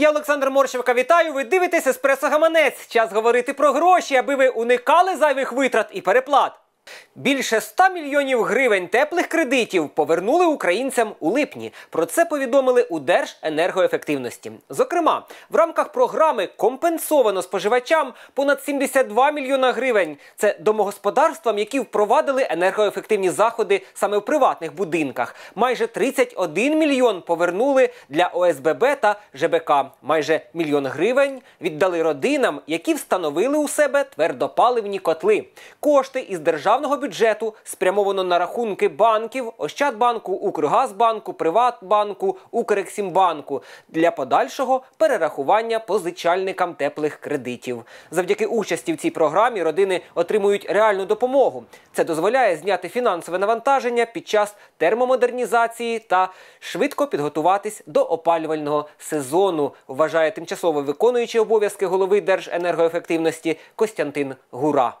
Я Олександр Морщевка вітаю. Ви дивитесь еспресо гаманець. Час говорити про гроші, аби ви уникали зайвих витрат і переплат. Більше 100 мільйонів гривень теплих кредитів повернули українцям у липні. Про це повідомили у Держенергоефективності. Зокрема, в рамках програми компенсовано споживачам понад 72 мільйона гривень. Це домогосподарствам, які впровадили енергоефективні заходи саме в приватних будинках. Майже 31 мільйон повернули для ОСББ та ЖБК. Майже мільйон гривень віддали родинам, які встановили у себе твердопаливні котли. Кошти із державного бюджету спрямовано на рахунки банків, Ощадбанку, Укргазбанку, Приватбанку, Укрексімбанку для подальшого перерахування позичальникам теплих кредитів. Завдяки участі в цій програмі родини отримують реальну допомогу. Це дозволяє зняти фінансове навантаження під час термомодернізації та швидко підготуватись до опалювального сезону. Вважає тимчасово виконуючий обов'язки голови Держенергоефективності Костянтин Гура.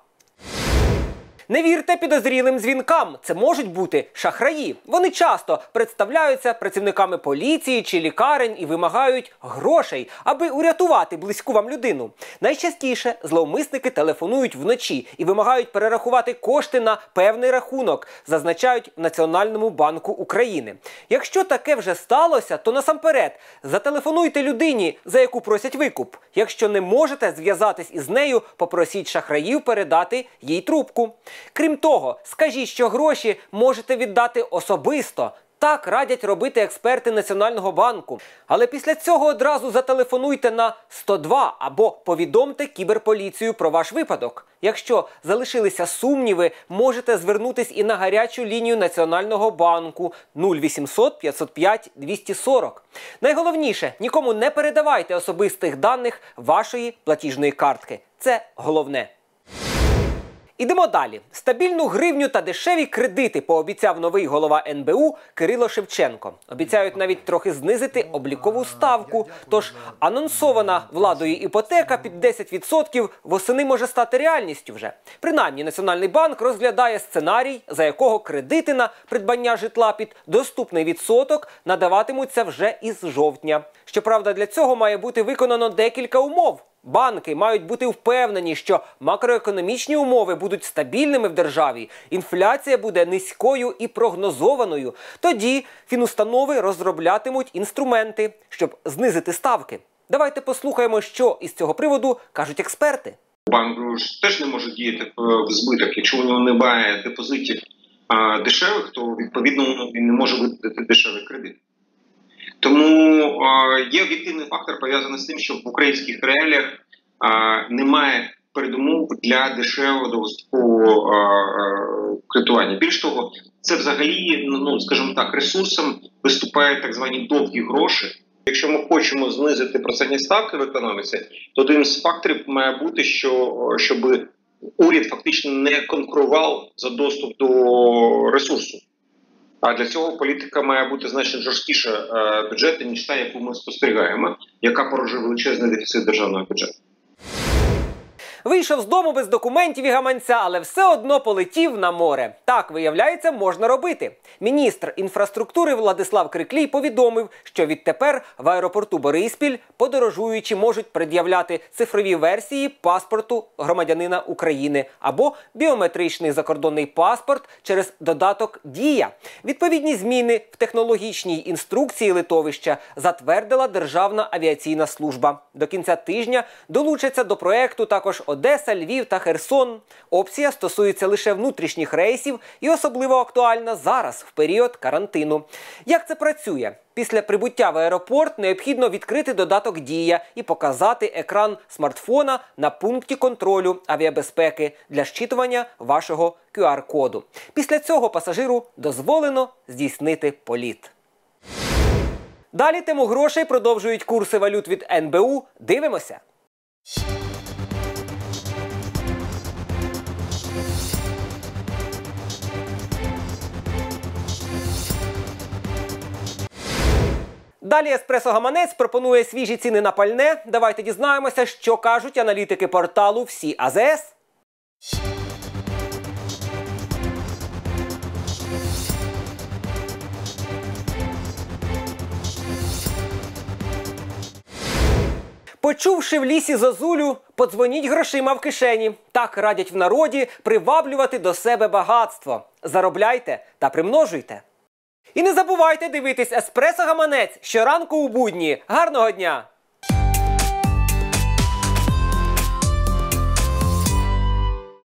Не вірте підозрілим дзвінкам. Це можуть бути шахраї. Вони часто представляються працівниками поліції чи лікарень і вимагають грошей, аби урятувати близьку вам людину. Найчастіше зловмисники телефонують вночі і вимагають перерахувати кошти на певний рахунок, зазначають в Національному банку України. Якщо таке вже сталося, то насамперед зателефонуйте людині, за яку просять викуп. Якщо не можете зв'язатись із нею, попросіть шахраїв передати їй трубку. Крім того, скажіть, що гроші можете віддати особисто. Так радять робити експерти Національного банку. Але після цього одразу зателефонуйте на 102 або повідомте кіберполіцію про ваш випадок. Якщо залишилися сумніви, можете звернутись і на гарячу лінію Національного банку 0800 505 240. Найголовніше нікому не передавайте особистих даних вашої платіжної картки. Це головне. Ідемо далі. Стабільну гривню та дешеві кредити пообіцяв новий голова НБУ Кирило Шевченко. Обіцяють навіть трохи знизити облікову ставку. Тож анонсована владою іпотека під 10% восени може стати реальністю вже. Принаймні, Національний банк розглядає сценарій, за якого кредити на придбання житла під доступний відсоток надаватимуться вже із жовтня. Щоправда, для цього має бути виконано декілька умов. Банки мають бути впевнені, що макроекономічні умови будуть стабільними в державі, інфляція буде низькою і прогнозованою. Тоді фінустанови розроблятимуть інструменти, щоб знизити ставки. Давайте послухаємо, що із цього приводу кажуть експерти. Банк теж не може діяти в збиток. Якщо у нього немає депозитів дешевих, то відповідно він не може видати дешевий кредит. Тому є об'єктивний фактор пов'язаний з тим, що в українських реаліях немає передумов для дешевого довгострокового кредитування. Більш того, це взагалі, ну скажімо так, ресурсом виступають так звані довгі гроші. Якщо ми хочемо знизити процентні ставки в економіці, то один з факторів має бути, що щоб уряд фактично не конкурував за доступ до ресурсу. А для цього політика має бути значно жорсткіша е, бюджету, ніж та, яку ми спостерігаємо, яка порожує величезний дефіцит державного бюджету. Вийшов з дому без документів і гаманця, але все одно полетів на море. Так, виявляється, можна робити. Міністр інфраструктури Владислав Криклій повідомив, що відтепер в аеропорту Бориспіль подорожуючі можуть пред'являти цифрові версії паспорту громадянина України або біометричний закордонний паспорт через додаток Дія. Відповідні зміни в технологічній інструкції литовища затвердила Державна авіаційна служба. До кінця тижня долучаться до проекту також Одеса, Львів та Херсон. Опція стосується лише внутрішніх рейсів і особливо актуальна зараз, в період карантину. Як це працює? Після прибуття в аеропорт необхідно відкрити додаток Дія і показати екран смартфона на пункті контролю авіабезпеки для щитування вашого QR-коду. Після цього пасажиру дозволено здійснити політ. Далі тему грошей продовжують курси валют від НБУ. Дивимося. Далі Еспресо Гаманець пропонує свіжі ціни на пальне. Давайте дізнаємося, що кажуть аналітики порталу Всі АЗС. Почувши в лісі зозулю, подзвоніть грошима в кишені. Так радять в народі приваблювати до себе багатство. Заробляйте та примножуйте. І не забувайте дивитись еспресо гаманець щоранку у будні. Гарного дня!